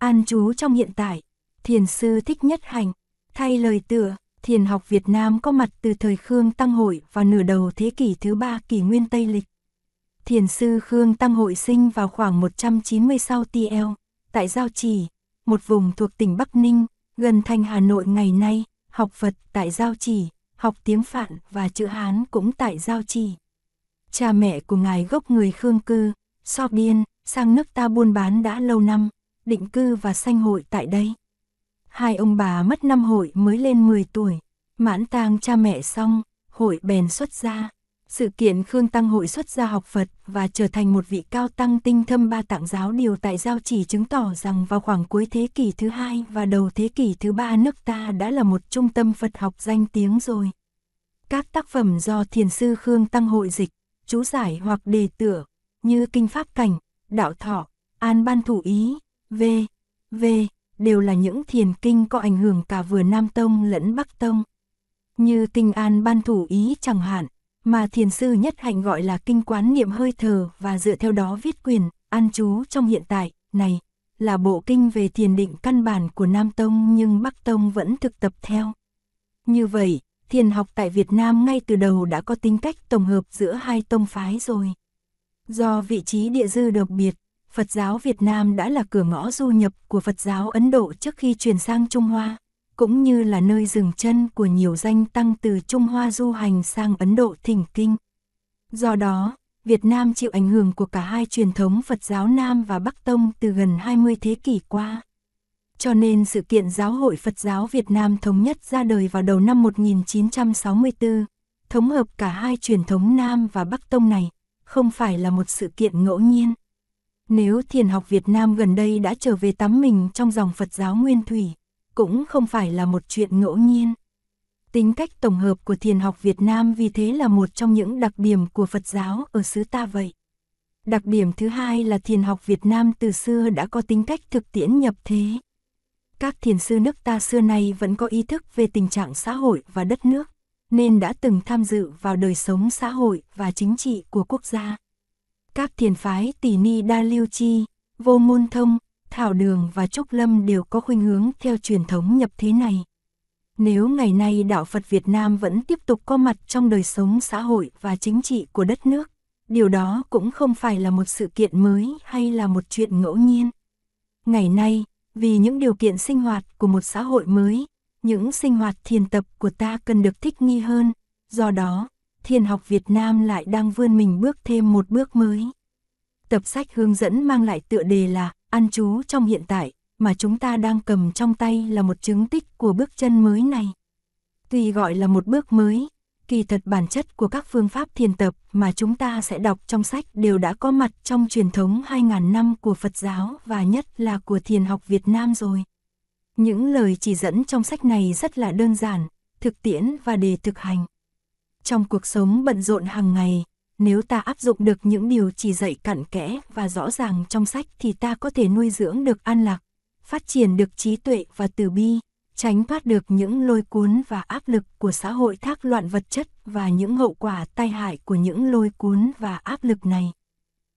an trú trong hiện tại, thiền sư thích nhất hành, thay lời tựa, thiền học Việt Nam có mặt từ thời Khương Tăng Hội vào nửa đầu thế kỷ thứ ba kỷ nguyên Tây Lịch. Thiền sư Khương Tăng Hội sinh vào khoảng 190 sau TL, tại Giao Trì, một vùng thuộc tỉnh Bắc Ninh, gần thành Hà Nội ngày nay, học Phật tại Giao Trì, học tiếng Phạn và chữ Hán cũng tại Giao Trì. Cha mẹ của ngài gốc người Khương cư, so biên, sang nước ta buôn bán đã lâu năm, định cư và sanh hội tại đây. Hai ông bà mất năm hội mới lên 10 tuổi, mãn tang cha mẹ xong, hội bèn xuất gia. Sự kiện Khương Tăng hội xuất gia học Phật và trở thành một vị cao tăng tinh thâm ba tạng giáo điều tại giao chỉ chứng tỏ rằng vào khoảng cuối thế kỷ thứ hai và đầu thế kỷ thứ ba nước ta đã là một trung tâm Phật học danh tiếng rồi. Các tác phẩm do thiền sư Khương Tăng hội dịch, chú giải hoặc đề tựa, như Kinh Pháp Cảnh, Đạo Thọ, An Ban Thủ Ý, V, V, đều là những thiền kinh có ảnh hưởng cả vừa Nam Tông lẫn Bắc Tông. Như Kinh An Ban Thủ Ý chẳng hạn, mà thiền sư nhất hạnh gọi là kinh quán niệm hơi thở và dựa theo đó viết quyền, an chú trong hiện tại, này, là bộ kinh về thiền định căn bản của Nam Tông nhưng Bắc Tông vẫn thực tập theo. Như vậy, thiền học tại Việt Nam ngay từ đầu đã có tính cách tổng hợp giữa hai tông phái rồi. Do vị trí địa dư đặc biệt, Phật giáo Việt Nam đã là cửa ngõ du nhập của Phật giáo Ấn Độ trước khi chuyển sang Trung Hoa cũng như là nơi dừng chân của nhiều danh tăng từ Trung Hoa du hành sang Ấn Độ thỉnh kinh. Do đó, Việt Nam chịu ảnh hưởng của cả hai truyền thống Phật giáo Nam và Bắc Tông từ gần 20 thế kỷ qua. Cho nên sự kiện Giáo hội Phật giáo Việt Nam thống nhất ra đời vào đầu năm 1964, thống hợp cả hai truyền thống Nam và Bắc Tông này, không phải là một sự kiện ngẫu nhiên. Nếu thiền học Việt Nam gần đây đã trở về tắm mình trong dòng Phật giáo Nguyên Thủy, cũng không phải là một chuyện ngẫu nhiên. Tính cách tổng hợp của thiền học Việt Nam vì thế là một trong những đặc điểm của Phật giáo ở xứ ta vậy. Đặc điểm thứ hai là thiền học Việt Nam từ xưa đã có tính cách thực tiễn nhập thế. Các thiền sư nước ta xưa nay vẫn có ý thức về tình trạng xã hội và đất nước, nên đã từng tham dự vào đời sống xã hội và chính trị của quốc gia. Các thiền phái tỷ ni đa lưu chi, vô môn thông, Thảo Đường và Trúc Lâm đều có khuynh hướng theo truyền thống nhập thế này. Nếu ngày nay đạo Phật Việt Nam vẫn tiếp tục có mặt trong đời sống xã hội và chính trị của đất nước, điều đó cũng không phải là một sự kiện mới hay là một chuyện ngẫu nhiên. Ngày nay, vì những điều kiện sinh hoạt của một xã hội mới, những sinh hoạt thiền tập của ta cần được thích nghi hơn, do đó, thiền học Việt Nam lại đang vươn mình bước thêm một bước mới. Tập sách hướng dẫn mang lại tựa đề là ăn chú trong hiện tại, mà chúng ta đang cầm trong tay là một chứng tích của bước chân mới này. Tuy gọi là một bước mới, kỳ thật bản chất của các phương pháp thiền tập mà chúng ta sẽ đọc trong sách đều đã có mặt trong truyền thống 2.000 năm của Phật giáo và nhất là của thiền học Việt Nam rồi. Những lời chỉ dẫn trong sách này rất là đơn giản, thực tiễn và để thực hành. Trong cuộc sống bận rộn hàng ngày, nếu ta áp dụng được những điều chỉ dạy cặn kẽ và rõ ràng trong sách thì ta có thể nuôi dưỡng được an lạc, phát triển được trí tuệ và từ bi, tránh thoát được những lôi cuốn và áp lực của xã hội thác loạn vật chất và những hậu quả tai hại của những lôi cuốn và áp lực này.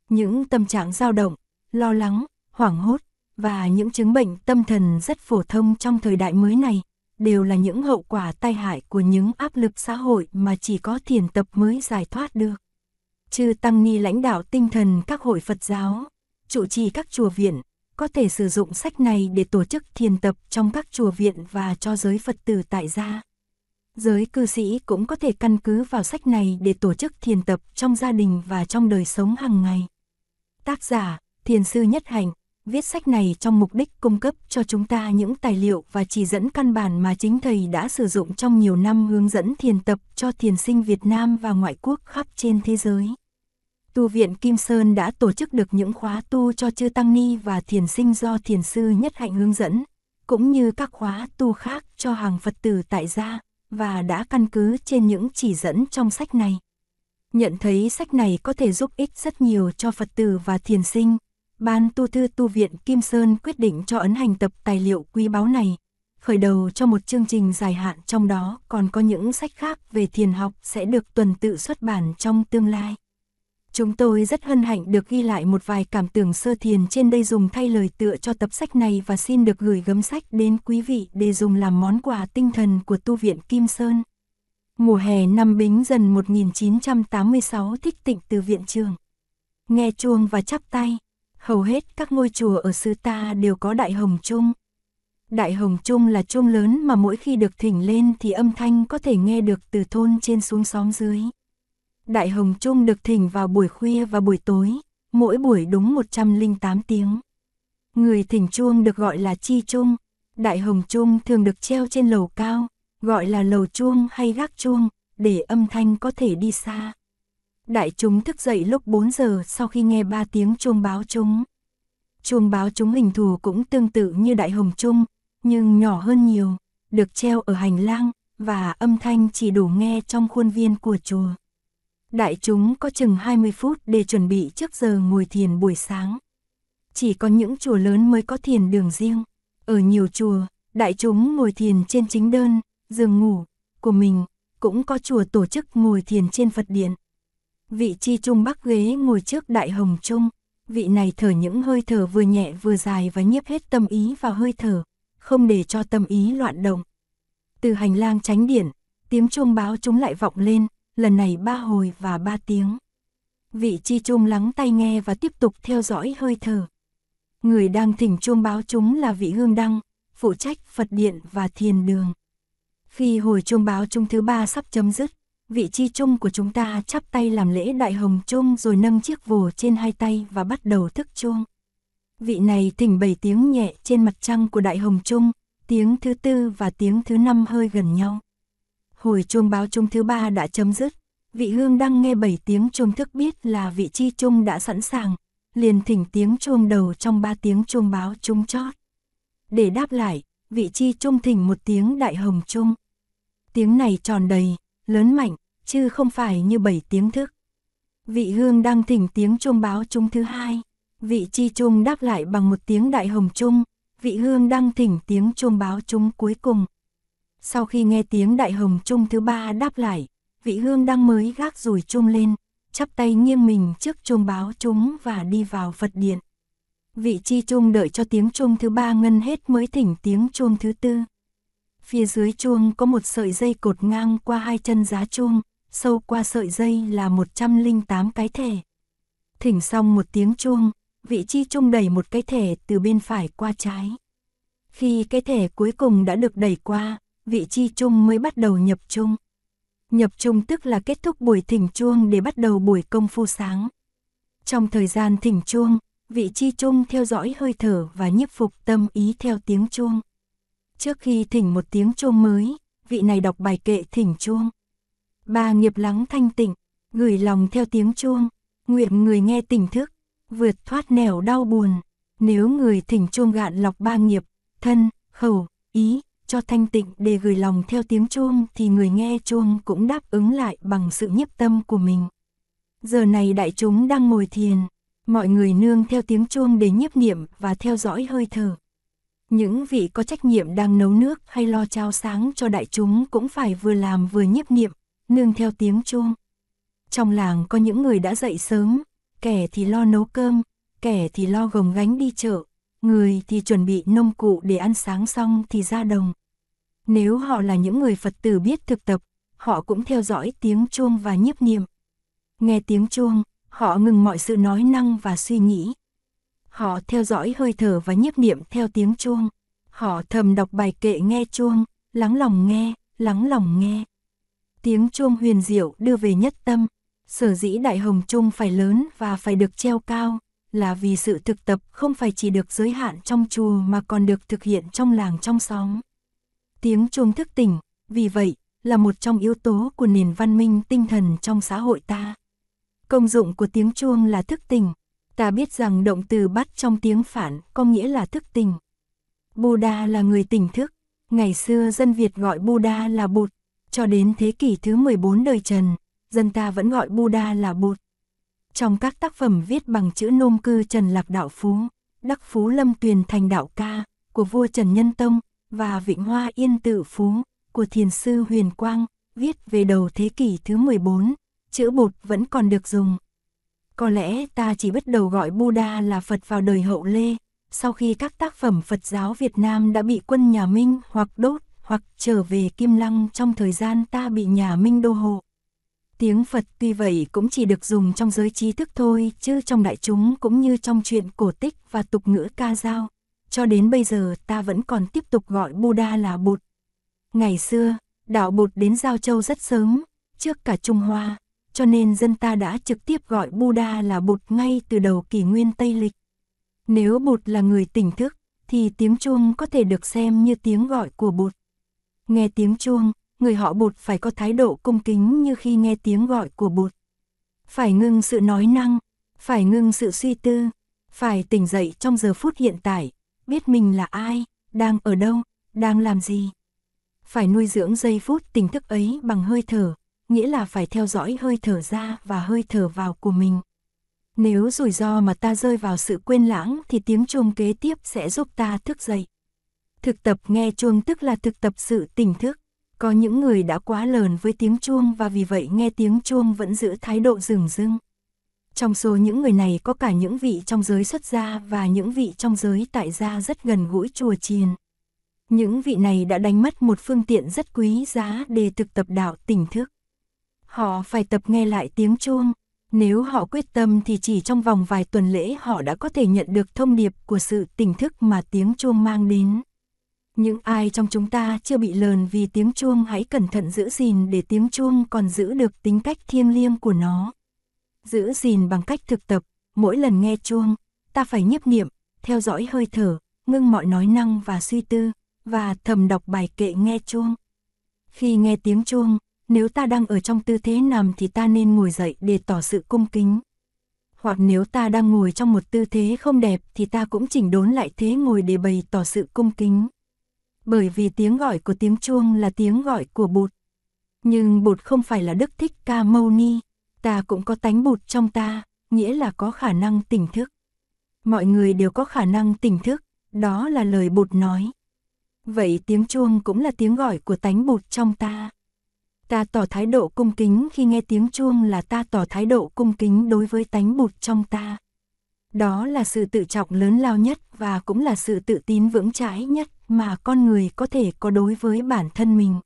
Những tâm trạng dao động, lo lắng, hoảng hốt và những chứng bệnh tâm thần rất phổ thông trong thời đại mới này đều là những hậu quả tai hại của những áp lực xã hội mà chỉ có thiền tập mới giải thoát được chư tăng ni lãnh đạo tinh thần các hội Phật giáo, trụ trì các chùa viện, có thể sử dụng sách này để tổ chức thiền tập trong các chùa viện và cho giới Phật tử tại gia. Giới cư sĩ cũng có thể căn cứ vào sách này để tổ chức thiền tập trong gia đình và trong đời sống hàng ngày. Tác giả, Thiền sư Nhất Hành, viết sách này trong mục đích cung cấp cho chúng ta những tài liệu và chỉ dẫn căn bản mà chính thầy đã sử dụng trong nhiều năm hướng dẫn thiền tập cho thiền sinh Việt Nam và ngoại quốc khắp trên thế giới tu viện Kim Sơn đã tổ chức được những khóa tu cho chư tăng ni và thiền sinh do thiền sư nhất hạnh hướng dẫn, cũng như các khóa tu khác cho hàng Phật tử tại gia, và đã căn cứ trên những chỉ dẫn trong sách này. Nhận thấy sách này có thể giúp ích rất nhiều cho Phật tử và thiền sinh, Ban tu thư tu viện Kim Sơn quyết định cho ấn hành tập tài liệu quý báu này, khởi đầu cho một chương trình dài hạn trong đó còn có những sách khác về thiền học sẽ được tuần tự xuất bản trong tương lai. Chúng tôi rất hân hạnh được ghi lại một vài cảm tưởng sơ thiền trên đây dùng thay lời tựa cho tập sách này và xin được gửi gấm sách đến quý vị để dùng làm món quà tinh thần của tu viện Kim Sơn. Mùa hè năm Bính dần 1986 thích tịnh từ viện trường. Nghe chuông và chắp tay, hầu hết các ngôi chùa ở xứ ta đều có đại hồng chung. Đại hồng chung là chuông lớn mà mỗi khi được thỉnh lên thì âm thanh có thể nghe được từ thôn trên xuống xóm dưới. Đại hồng chung được thỉnh vào buổi khuya và buổi tối, mỗi buổi đúng 108 tiếng. Người thỉnh chuông được gọi là chi chung. Đại hồng chung thường được treo trên lầu cao, gọi là lầu chuông hay gác chuông, để âm thanh có thể đi xa. Đại chúng thức dậy lúc 4 giờ sau khi nghe ba tiếng chuông báo chúng. Chuông báo chúng hình thù cũng tương tự như đại hồng chung, nhưng nhỏ hơn nhiều, được treo ở hành lang, và âm thanh chỉ đủ nghe trong khuôn viên của chùa. Đại chúng có chừng 20 phút để chuẩn bị trước giờ ngồi thiền buổi sáng. Chỉ có những chùa lớn mới có thiền đường riêng. Ở nhiều chùa, đại chúng ngồi thiền trên chính đơn, giường ngủ của mình, cũng có chùa tổ chức ngồi thiền trên Phật điện. Vị chi trung bắc ghế ngồi trước đại hồng trung, vị này thở những hơi thở vừa nhẹ vừa dài và nhiếp hết tâm ý vào hơi thở, không để cho tâm ý loạn động. Từ hành lang tránh điển, tiếng chuông báo chúng lại vọng lên, lần này ba hồi và ba tiếng. Vị chi trung lắng tay nghe và tiếp tục theo dõi hơi thở. Người đang thỉnh chuông báo chúng là vị hương đăng, phụ trách Phật điện và thiền đường. Khi hồi chuông báo chung thứ ba sắp chấm dứt, vị chi trung của chúng ta chắp tay làm lễ đại hồng chung rồi nâng chiếc vồ trên hai tay và bắt đầu thức chuông. Vị này thỉnh bảy tiếng nhẹ trên mặt trăng của đại hồng chung, tiếng thứ tư và tiếng thứ năm hơi gần nhau. Hồi chuông báo chung thứ ba đã chấm dứt, vị hương đang nghe bảy tiếng chuông thức biết là vị chi chung đã sẵn sàng, liền thỉnh tiếng chuông đầu trong ba tiếng chuông báo chung chót. Để đáp lại, vị chi chung thỉnh một tiếng đại hồng chung. Tiếng này tròn đầy, lớn mạnh, chứ không phải như bảy tiếng thức. Vị hương đang thỉnh tiếng chuông báo chung thứ hai, vị chi chung đáp lại bằng một tiếng đại hồng chung, vị hương đang thỉnh tiếng chuông báo chung cuối cùng. Sau khi nghe tiếng đại hồng chung thứ ba đáp lại, vị hương đang mới gác rùi chung lên, chắp tay nghiêng mình trước chuông báo chúng và đi vào Phật điện. Vị chi chung đợi cho tiếng chuông thứ ba ngân hết mới thỉnh tiếng chuông thứ tư. Phía dưới chuông có một sợi dây cột ngang qua hai chân giá chuông, sâu qua sợi dây là 108 cái thẻ. Thỉnh xong một tiếng chuông, vị chi chung đẩy một cái thẻ từ bên phải qua trái. Khi cái thẻ cuối cùng đã được đẩy qua, vị chi chung mới bắt đầu nhập chung. Nhập chung tức là kết thúc buổi thỉnh chuông để bắt đầu buổi công phu sáng. Trong thời gian thỉnh chuông, vị chi chung theo dõi hơi thở và nhiếp phục tâm ý theo tiếng chuông. Trước khi thỉnh một tiếng chuông mới, vị này đọc bài kệ thỉnh chuông. Ba nghiệp lắng thanh tịnh, gửi lòng theo tiếng chuông, nguyện người nghe tỉnh thức, vượt thoát nẻo đau buồn. Nếu người thỉnh chuông gạn lọc ba nghiệp, thân, khẩu, ý, cho thanh tịnh để gửi lòng theo tiếng chuông thì người nghe chuông cũng đáp ứng lại bằng sự nhiếp tâm của mình. Giờ này đại chúng đang ngồi thiền, mọi người nương theo tiếng chuông để nhiếp niệm và theo dõi hơi thở. Những vị có trách nhiệm đang nấu nước hay lo trao sáng cho đại chúng cũng phải vừa làm vừa nhiếp niệm, nương theo tiếng chuông. Trong làng có những người đã dậy sớm, kẻ thì lo nấu cơm, kẻ thì lo gồng gánh đi chợ, người thì chuẩn bị nông cụ để ăn sáng xong thì ra đồng. Nếu họ là những người Phật tử biết thực tập, họ cũng theo dõi tiếng chuông và nhiếp niệm. Nghe tiếng chuông, họ ngừng mọi sự nói năng và suy nghĩ. Họ theo dõi hơi thở và nhiếp niệm theo tiếng chuông. Họ thầm đọc bài kệ nghe chuông, lắng lòng nghe, lắng lòng nghe. Tiếng chuông huyền diệu đưa về nhất tâm. Sở dĩ đại hồng chuông phải lớn và phải được treo cao, là vì sự thực tập không phải chỉ được giới hạn trong chùa mà còn được thực hiện trong làng trong xóm. Tiếng chuông thức tỉnh, vì vậy, là một trong yếu tố của nền văn minh tinh thần trong xã hội ta. Công dụng của tiếng chuông là thức tỉnh. Ta biết rằng động từ bắt trong tiếng phản có nghĩa là thức tỉnh. Buddha là người tỉnh thức. Ngày xưa dân Việt gọi Buddha là Bụt. Cho đến thế kỷ thứ 14 đời Trần, dân ta vẫn gọi Buddha là Bụt. Trong các tác phẩm viết bằng chữ nôm cư Trần Lạc Đạo Phú, Đắc Phú Lâm Tuyền Thành Đạo Ca của vua Trần Nhân Tông và Vịnh Hoa Yên Tự Phú của thiền sư Huyền Quang viết về đầu thế kỷ thứ 14, chữ Bụt vẫn còn được dùng. Có lẽ ta chỉ bắt đầu gọi Buddha là Phật vào đời hậu Lê, sau khi các tác phẩm Phật giáo Việt Nam đã bị quân nhà Minh hoặc đốt hoặc trở về Kim Lăng trong thời gian ta bị nhà Minh đô hộ. Tiếng Phật tuy vậy cũng chỉ được dùng trong giới trí thức thôi, chứ trong đại chúng cũng như trong chuyện cổ tích và tục ngữ ca dao. Cho đến bây giờ ta vẫn còn tiếp tục gọi Buddha là Bụt. Ngày xưa, đạo Bụt đến Giao Châu rất sớm, trước cả Trung Hoa, cho nên dân ta đã trực tiếp gọi Buddha là Bụt ngay từ đầu kỷ nguyên Tây Lịch. Nếu Bụt là người tỉnh thức, thì tiếng chuông có thể được xem như tiếng gọi của Bụt. Nghe tiếng chuông, người họ Bụt phải có thái độ cung kính như khi nghe tiếng gọi của Bụt. Phải ngưng sự nói năng, phải ngưng sự suy tư, phải tỉnh dậy trong giờ phút hiện tại, biết mình là ai, đang ở đâu, đang làm gì. Phải nuôi dưỡng giây phút tỉnh thức ấy bằng hơi thở, nghĩa là phải theo dõi hơi thở ra và hơi thở vào của mình. Nếu rủi ro mà ta rơi vào sự quên lãng thì tiếng chuông kế tiếp sẽ giúp ta thức dậy. Thực tập nghe chuông tức là thực tập sự tỉnh thức. Có những người đã quá lờn với tiếng chuông và vì vậy nghe tiếng chuông vẫn giữ thái độ rừng rưng. Trong số những người này có cả những vị trong giới xuất gia và những vị trong giới tại gia rất gần gũi chùa chiền. Những vị này đã đánh mất một phương tiện rất quý giá để thực tập đạo tỉnh thức. Họ phải tập nghe lại tiếng chuông. Nếu họ quyết tâm thì chỉ trong vòng vài tuần lễ họ đã có thể nhận được thông điệp của sự tỉnh thức mà tiếng chuông mang đến. Những ai trong chúng ta chưa bị lờn vì tiếng chuông hãy cẩn thận giữ gìn để tiếng chuông còn giữ được tính cách thiêng liêng của nó. Giữ gìn bằng cách thực tập, mỗi lần nghe chuông, ta phải nhiếp niệm, theo dõi hơi thở, ngưng mọi nói năng và suy tư, và thầm đọc bài kệ nghe chuông. Khi nghe tiếng chuông, nếu ta đang ở trong tư thế nằm thì ta nên ngồi dậy để tỏ sự cung kính. Hoặc nếu ta đang ngồi trong một tư thế không đẹp thì ta cũng chỉnh đốn lại thế ngồi để bày tỏ sự cung kính bởi vì tiếng gọi của tiếng chuông là tiếng gọi của Bụt. Nhưng Bụt không phải là Đức Thích Ca Mâu Ni, ta cũng có tánh Bụt trong ta, nghĩa là có khả năng tỉnh thức. Mọi người đều có khả năng tỉnh thức, đó là lời Bụt nói. Vậy tiếng chuông cũng là tiếng gọi của tánh Bụt trong ta. Ta tỏ thái độ cung kính khi nghe tiếng chuông là ta tỏ thái độ cung kính đối với tánh Bụt trong ta. Đó là sự tự trọng lớn lao nhất và cũng là sự tự tin vững chãi nhất mà con người có thể có đối với bản thân mình.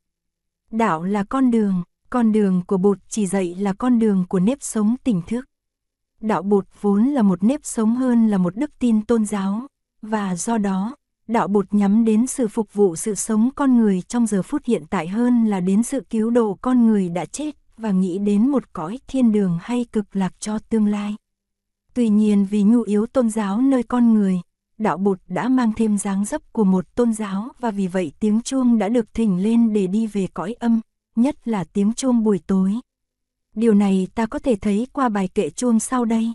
Đạo là con đường, con đường của Bụt chỉ dạy là con đường của nếp sống tỉnh thức. Đạo Bụt vốn là một nếp sống hơn là một đức tin tôn giáo, và do đó, đạo Bụt nhắm đến sự phục vụ sự sống con người trong giờ phút hiện tại hơn là đến sự cứu độ con người đã chết và nghĩ đến một cõi thiên đường hay cực lạc cho tương lai. Tuy nhiên vì nhu yếu tôn giáo nơi con người, đạo bụt đã mang thêm dáng dấp của một tôn giáo và vì vậy tiếng chuông đã được thỉnh lên để đi về cõi âm, nhất là tiếng chuông buổi tối. Điều này ta có thể thấy qua bài kệ chuông sau đây.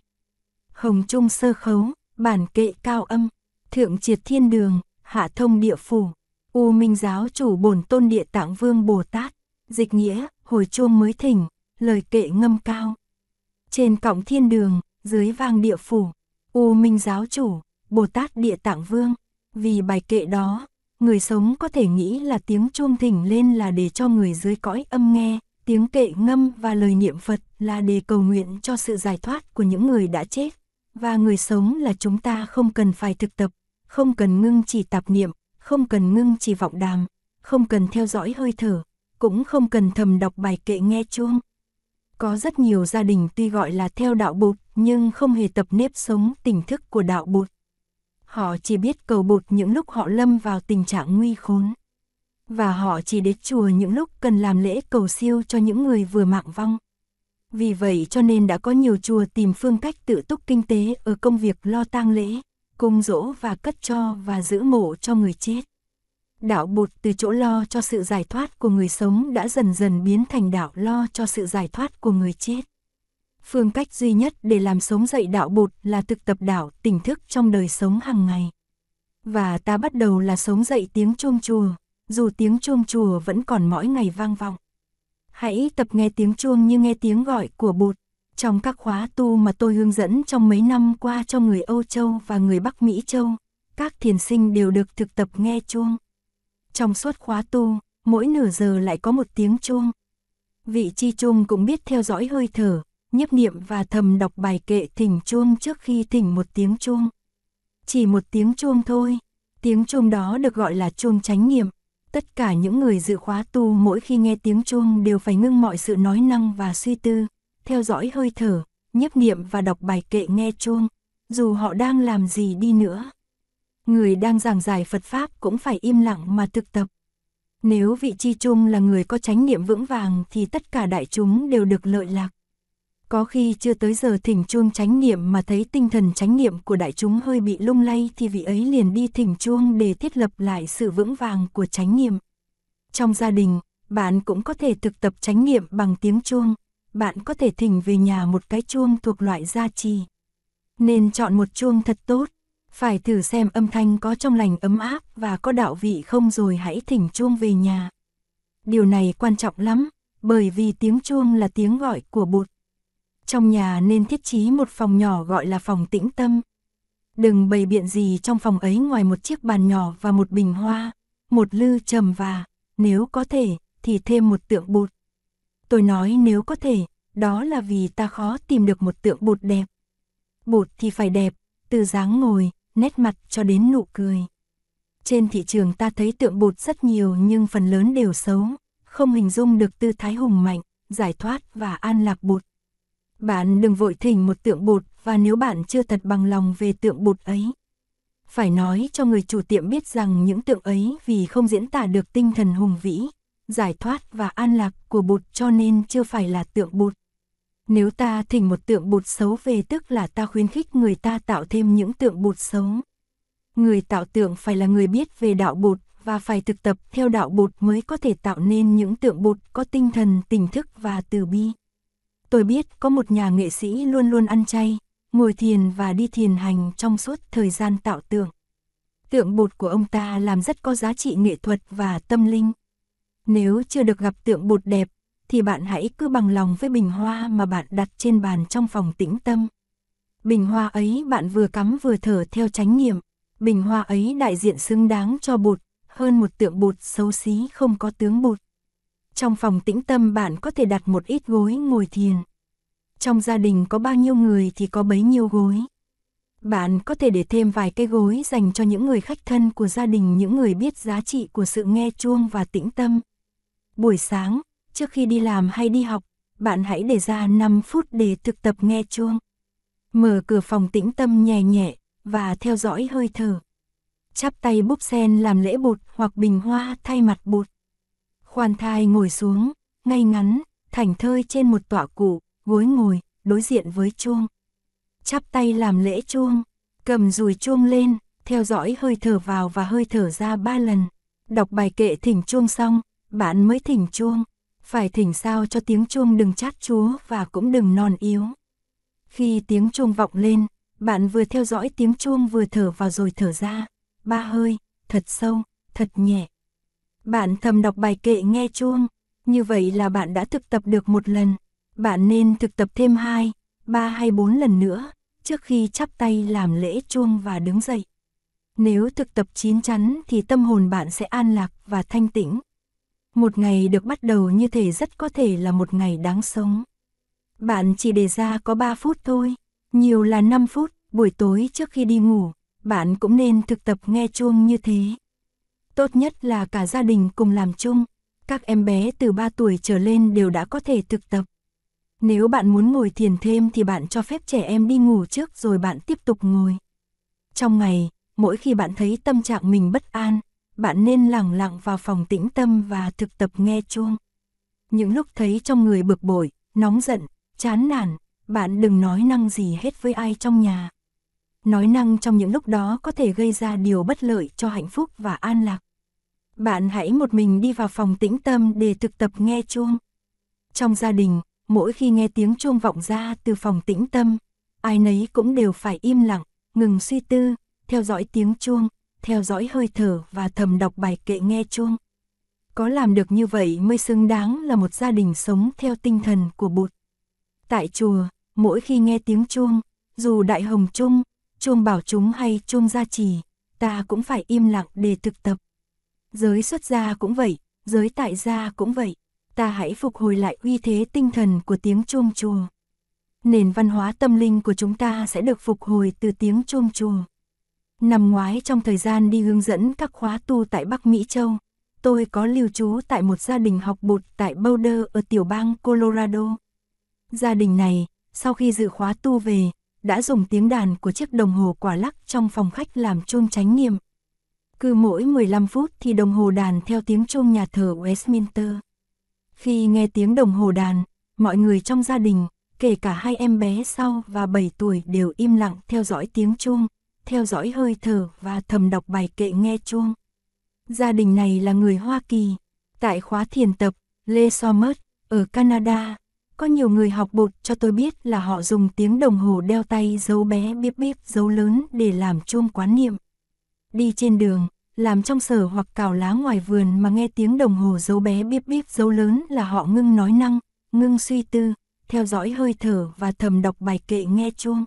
Hồng trung sơ khấu, bản kệ cao âm, thượng triệt thiên đường, hạ thông địa phủ, U Minh giáo chủ bổn tôn địa tạng vương Bồ Tát, dịch nghĩa, hồi chuông mới thỉnh, lời kệ ngâm cao. Trên cổng thiên đường, dưới vang địa phủ, U Minh giáo chủ, Bồ Tát Địa Tạng Vương. Vì bài kệ đó, người sống có thể nghĩ là tiếng chuông thỉnh lên là để cho người dưới cõi âm nghe, tiếng kệ ngâm và lời niệm Phật là để cầu nguyện cho sự giải thoát của những người đã chết. Và người sống là chúng ta không cần phải thực tập, không cần ngưng chỉ tạp niệm, không cần ngưng chỉ vọng đàm, không cần theo dõi hơi thở, cũng không cần thầm đọc bài kệ nghe chuông. Có rất nhiều gia đình tuy gọi là theo đạo bụt nhưng không hề tập nếp sống tỉnh thức của đạo bụt. Họ chỉ biết cầu bụt những lúc họ lâm vào tình trạng nguy khốn. Và họ chỉ đến chùa những lúc cần làm lễ cầu siêu cho những người vừa mạng vong. Vì vậy cho nên đã có nhiều chùa tìm phương cách tự túc kinh tế ở công việc lo tang lễ, cung dỗ và cất cho và giữ mộ cho người chết. Đạo bụt từ chỗ lo cho sự giải thoát của người sống đã dần dần biến thành đạo lo cho sự giải thoát của người chết. Phương cách duy nhất để làm sống dậy đạo bột là thực tập đạo tỉnh thức trong đời sống hàng ngày. Và ta bắt đầu là sống dậy tiếng chuông chùa, dù tiếng chuông chùa vẫn còn mỗi ngày vang vọng. Hãy tập nghe tiếng chuông như nghe tiếng gọi của bột Trong các khóa tu mà tôi hướng dẫn trong mấy năm qua cho người Âu Châu và người Bắc Mỹ Châu, các thiền sinh đều được thực tập nghe chuông. Trong suốt khóa tu, mỗi nửa giờ lại có một tiếng chuông. Vị chi chuông cũng biết theo dõi hơi thở, nhiếp niệm và thầm đọc bài kệ thỉnh chuông trước khi thỉnh một tiếng chuông. Chỉ một tiếng chuông thôi, tiếng chuông đó được gọi là chuông chánh niệm. Tất cả những người dự khóa tu mỗi khi nghe tiếng chuông đều phải ngưng mọi sự nói năng và suy tư, theo dõi hơi thở, nhiếp niệm và đọc bài kệ nghe chuông, dù họ đang làm gì đi nữa. Người đang giảng giải Phật Pháp cũng phải im lặng mà thực tập. Nếu vị chi chung là người có chánh niệm vững vàng thì tất cả đại chúng đều được lợi lạc. Có khi chưa tới giờ thỉnh chuông chánh niệm mà thấy tinh thần chánh niệm của đại chúng hơi bị lung lay thì vị ấy liền đi thỉnh chuông để thiết lập lại sự vững vàng của chánh niệm. Trong gia đình, bạn cũng có thể thực tập chánh niệm bằng tiếng chuông. Bạn có thể thỉnh về nhà một cái chuông thuộc loại gia trì. Nên chọn một chuông thật tốt, phải thử xem âm thanh có trong lành ấm áp và có đạo vị không rồi hãy thỉnh chuông về nhà. Điều này quan trọng lắm, bởi vì tiếng chuông là tiếng gọi của Bụt. Trong nhà nên thiết trí một phòng nhỏ gọi là phòng tĩnh tâm. Đừng bày biện gì trong phòng ấy ngoài một chiếc bàn nhỏ và một bình hoa, một lư trầm và, nếu có thể, thì thêm một tượng bụt. Tôi nói nếu có thể, đó là vì ta khó tìm được một tượng bụt đẹp. Bụt thì phải đẹp, từ dáng ngồi, nét mặt cho đến nụ cười. Trên thị trường ta thấy tượng bụt rất nhiều nhưng phần lớn đều xấu, không hình dung được tư thái hùng mạnh, giải thoát và an lạc bụt. Bạn đừng vội thỉnh một tượng bụt và nếu bạn chưa thật bằng lòng về tượng bụt ấy. Phải nói cho người chủ tiệm biết rằng những tượng ấy vì không diễn tả được tinh thần hùng vĩ, giải thoát và an lạc của bụt cho nên chưa phải là tượng bụt. Nếu ta thỉnh một tượng bụt xấu về tức là ta khuyến khích người ta tạo thêm những tượng bụt xấu. Người tạo tượng phải là người biết về đạo bụt và phải thực tập theo đạo bụt mới có thể tạo nên những tượng bụt có tinh thần tỉnh thức và từ bi. Tôi biết có một nhà nghệ sĩ luôn luôn ăn chay, ngồi thiền và đi thiền hành trong suốt thời gian tạo tượng. Tượng bột của ông ta làm rất có giá trị nghệ thuật và tâm linh. Nếu chưa được gặp tượng bột đẹp, thì bạn hãy cứ bằng lòng với bình hoa mà bạn đặt trên bàn trong phòng tĩnh tâm. Bình hoa ấy bạn vừa cắm vừa thở theo chánh niệm, bình hoa ấy đại diện xứng đáng cho bụt, hơn một tượng bụt xấu xí không có tướng bụt. Trong phòng tĩnh tâm bạn có thể đặt một ít gối ngồi thiền. Trong gia đình có bao nhiêu người thì có bấy nhiêu gối. Bạn có thể để thêm vài cây gối dành cho những người khách thân của gia đình, những người biết giá trị của sự nghe chuông và tĩnh tâm. Buổi sáng, trước khi đi làm hay đi học, bạn hãy để ra 5 phút để thực tập nghe chuông. Mở cửa phòng tĩnh tâm nhẹ nhẹ và theo dõi hơi thở. Chắp tay búp sen làm lễ bụt hoặc bình hoa thay mặt bụt. Khoan thai ngồi xuống, ngay ngắn, thảnh thơi trên một tọa cụ, gối ngồi, đối diện với chuông. Chắp tay làm lễ chuông, cầm dùi chuông lên, theo dõi hơi thở vào và hơi thở ra ba lần. Đọc bài kệ thỉnh chuông xong, bạn mới thỉnh chuông. Phải thỉnh sao cho tiếng chuông đừng chát chúa và cũng đừng non yếu. Khi tiếng chuông vọng lên, bạn vừa theo dõi tiếng chuông vừa thở vào rồi thở ra. Ba hơi, thật sâu, thật nhẹ. Bạn thầm đọc bài kệ nghe chuông, như vậy là bạn đã thực tập được một lần. Bạn nên thực tập thêm hai, ba hay bốn lần nữa, trước khi chắp tay làm lễ chuông và đứng dậy. Nếu thực tập chín chắn thì tâm hồn bạn sẽ an lạc và thanh tĩnh. Một ngày được bắt đầu như thế rất có thể là một ngày đáng sống. Bạn chỉ đề ra có 3 phút thôi, nhiều là 5 phút, buổi tối trước khi đi ngủ, bạn cũng nên thực tập nghe chuông như thế. Tốt nhất là cả gia đình cùng làm chung, các em bé từ 3 tuổi trở lên đều đã có thể thực tập. Nếu bạn muốn ngồi thiền thêm thì bạn cho phép trẻ em đi ngủ trước rồi bạn tiếp tục ngồi. Trong ngày, mỗi khi bạn thấy tâm trạng mình bất an, bạn nên lặng lặng vào phòng tĩnh tâm và thực tập nghe chuông. Những lúc thấy trong người bực bội, nóng giận, chán nản, bạn đừng nói năng gì hết với ai trong nhà. Nói năng trong những lúc đó có thể gây ra điều bất lợi cho hạnh phúc và an lạc. Bạn hãy một mình đi vào phòng tĩnh tâm để thực tập nghe chuông. Trong gia đình, mỗi khi nghe tiếng chuông vọng ra từ phòng tĩnh tâm, ai nấy cũng đều phải im lặng, ngừng suy tư, theo dõi tiếng chuông, theo dõi hơi thở và thầm đọc bài kệ nghe chuông. Có làm được như vậy mới xứng đáng là một gia đình sống theo tinh thần của Bụt. Tại chùa, mỗi khi nghe tiếng chuông, dù đại hồng chung, chuông bảo chúng hay chuông gia trì, ta cũng phải im lặng để thực tập. Giới xuất gia cũng vậy, giới tại gia cũng vậy, ta hãy phục hồi lại uy thế tinh thần của tiếng chuông chùa. nền văn hóa tâm linh của chúng ta sẽ được phục hồi từ tiếng chuông chùa. Năm ngoái trong thời gian đi hướng dẫn các khóa tu tại Bắc Mỹ Châu, tôi có lưu trú tại một gia đình học bụt tại Boulder ở tiểu bang Colorado. Gia đình này, sau khi dự khóa tu về, đã dùng tiếng đàn của chiếc đồng hồ quả lắc trong phòng khách làm chuông tránh niệm. Cứ mỗi 15 phút thì đồng hồ đàn theo tiếng chuông nhà thờ Westminster. Khi nghe tiếng đồng hồ đàn, mọi người trong gia đình, kể cả hai em bé sau và 7 tuổi đều im lặng theo dõi tiếng chuông, theo dõi hơi thở và thầm đọc bài kệ nghe chuông. Gia đình này là người Hoa Kỳ. Tại khóa thiền tập, Lê Somers, ở Canada, có nhiều người học bột cho tôi biết là họ dùng tiếng đồng hồ đeo tay dấu bé bíp bíp dấu lớn để làm chuông quán niệm. Đi trên đường, làm trong sở hoặc cào lá ngoài vườn mà nghe tiếng đồng hồ dấu bé bíp bíp dấu lớn là họ ngưng nói năng, ngưng suy tư, theo dõi hơi thở và thầm đọc bài kệ nghe chuông.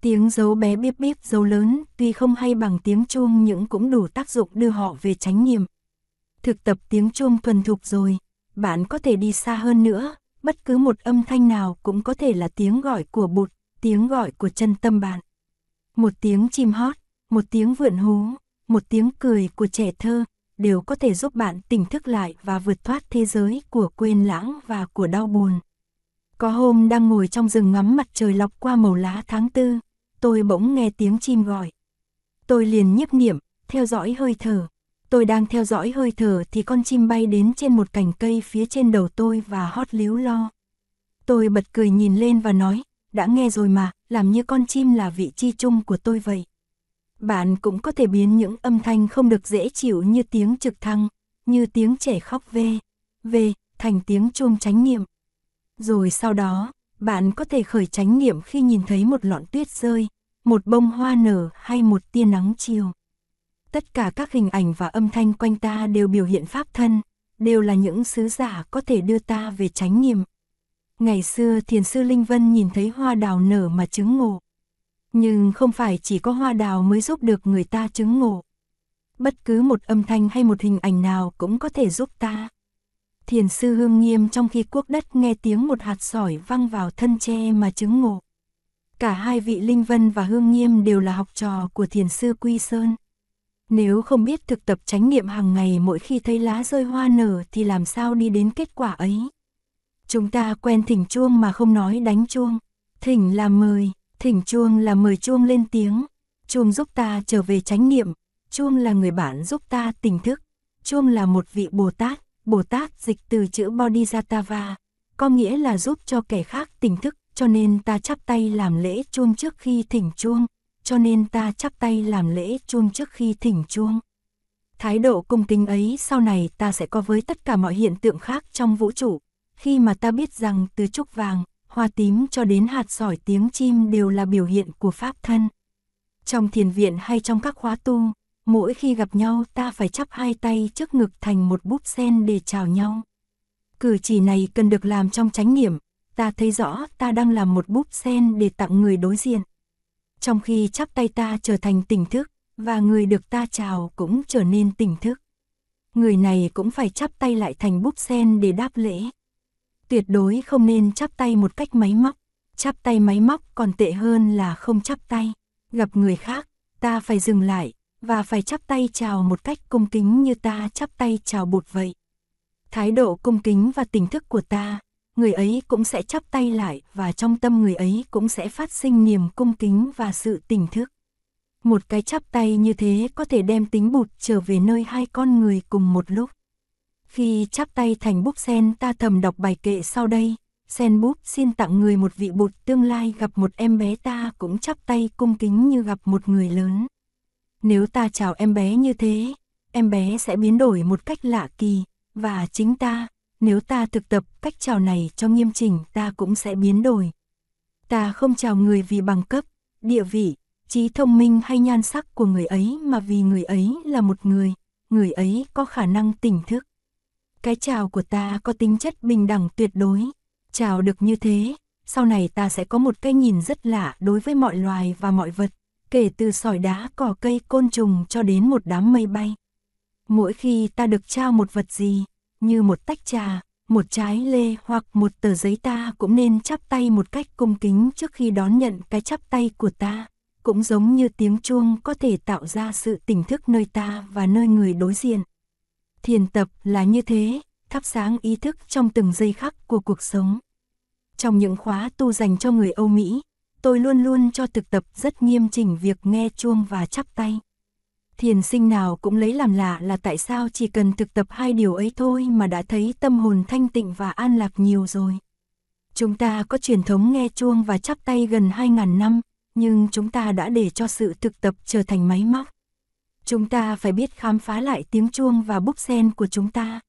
Tiếng dấu bé bíp bíp dấu lớn tuy không hay bằng tiếng chuông nhưng cũng đủ tác dụng đưa họ về chánh niệm. Thực tập tiếng chuông thuần thục rồi, bạn có thể đi xa hơn nữa, bất cứ một âm thanh nào cũng có thể là tiếng gọi của bụt, tiếng gọi của chân tâm bạn. Một tiếng chim hót, một tiếng vượn hú, một tiếng cười của trẻ thơ, đều có thể giúp bạn tỉnh thức lại và vượt thoát thế giới của quên lãng và của đau buồn. Có hôm đang ngồi trong rừng ngắm mặt trời lọc qua màu lá tháng tư, tôi bỗng nghe tiếng chim gọi. Tôi liền nhiếp niệm, theo dõi hơi thở. Tôi đang theo dõi hơi thở thì con chim bay đến trên một cành cây phía trên đầu tôi và hót líu lo. Tôi bật cười nhìn lên và nói, đã nghe rồi mà, làm như con chim là vị chi chung của tôi vậy. Bạn cũng có thể biến những âm thanh không được dễ chịu như tiếng trực thăng, như tiếng trẻ khóc vê, vê, thành tiếng chuông chánh niệm. Rồi sau đó, bạn có thể khởi chánh niệm khi nhìn thấy một lọn tuyết rơi, một bông hoa nở hay một tia nắng chiều. Tất cả các hình ảnh và âm thanh quanh ta đều biểu hiện pháp thân, đều là những sứ giả có thể đưa ta về chánh niệm. Ngày xưa thiền sư Linh Vân nhìn thấy hoa đào nở mà chứng ngộ. Nhưng không phải chỉ có hoa đào mới giúp được người ta chứng ngộ. Bất cứ một âm thanh hay một hình ảnh nào cũng có thể giúp ta. Thiền sư Hương Nghiêm trong khi quốc đất nghe tiếng một hạt sỏi văng vào thân tre mà chứng ngộ. Cả hai vị Linh Vân và Hương Nghiêm đều là học trò của thiền sư Quy Sơn. Nếu không biết thực tập chánh niệm hàng ngày mỗi khi thấy lá rơi hoa nở thì làm sao đi đến kết quả ấy. Chúng ta quen thỉnh chuông mà không nói đánh chuông. Thỉnh là mời, thỉnh chuông là mời chuông lên tiếng. Chuông giúp ta trở về chánh niệm, chuông là người bạn giúp ta tỉnh thức. Chuông là một vị Bồ Tát, Bồ Tát dịch từ chữ Bodhisattva, có nghĩa là giúp cho kẻ khác tỉnh thức, cho nên ta chắp tay làm lễ chuông trước khi thỉnh chuông, cho nên ta chắp tay làm lễ chuông trước khi thỉnh chuông. Thái độ cung kính ấy sau này ta sẽ có với tất cả mọi hiện tượng khác trong vũ trụ, khi mà ta biết rằng từ trúc vàng, hoa tím cho đến hạt sỏi tiếng chim đều là biểu hiện của pháp thân. Trong thiền viện hay trong các khóa tu, mỗi khi gặp nhau ta phải chắp hai tay trước ngực thành một búp sen để chào nhau. Cử chỉ này cần được làm trong chánh niệm, ta thấy rõ ta đang làm một búp sen để tặng người đối diện. Trong khi chắp tay ta trở thành tỉnh thức, và người được ta chào cũng trở nên tỉnh thức. Người này cũng phải chắp tay lại thành búp sen để đáp lễ. Tuyệt đối không nên chắp tay một cách máy móc, chắp tay máy móc còn tệ hơn là không chắp tay. Gặp người khác, ta phải dừng lại, và phải chắp tay chào một cách cung kính như ta chắp tay chào bụt vậy. Thái độ cung kính và tỉnh thức của ta, người ấy cũng sẽ chắp tay lại và trong tâm người ấy cũng sẽ phát sinh niềm cung kính và sự tỉnh thức. Một cái chắp tay như thế có thể đem tính bụt trở về nơi hai con người cùng một lúc. Khi chắp tay thành búp sen ta thầm đọc bài kệ sau đây, sen búp xin tặng người một vị bụt tương lai gặp một em bé ta cũng chắp tay cung kính như gặp một người lớn. Nếu ta chào em bé như thế, em bé sẽ biến đổi một cách lạ kỳ, và chính ta, nếu ta thực tập cách chào này cho nghiêm chỉnh ta cũng sẽ biến đổi. Ta không chào người vì bằng cấp, địa vị, trí thông minh hay nhan sắc của người ấy mà vì người ấy là một người, người ấy có khả năng tỉnh thức. Cái chào của ta có tính chất bình đẳng tuyệt đối. Chào được như thế, sau này ta sẽ có một cái nhìn rất lạ đối với mọi loài và mọi vật kể từ sỏi đá cỏ cây côn trùng cho đến một đám mây bay. Mỗi khi ta được trao một vật gì, như một tách trà, một trái lê hoặc một tờ giấy ta cũng nên chắp tay một cách cung kính trước khi đón nhận cái chắp tay của ta. Cũng giống như tiếng chuông có thể tạo ra sự tỉnh thức nơi ta và nơi người đối diện. Thiền tập là như thế, thắp sáng ý thức trong từng giây khắc của cuộc sống. Trong những khóa tu dành cho người Âu Mỹ, tôi luôn luôn cho thực tập rất nghiêm chỉnh việc nghe chuông và chắp tay. Thiền sinh nào cũng lấy làm lạ là tại sao chỉ cần thực tập hai điều ấy thôi mà đã thấy tâm hồn thanh tịnh và an lạc nhiều rồi. Chúng ta có truyền thống nghe chuông và chắp tay gần 2.000 năm, nhưng chúng ta đã để cho sự thực tập trở thành máy móc. Chúng ta phải biết khám phá lại tiếng chuông và búp sen của chúng ta,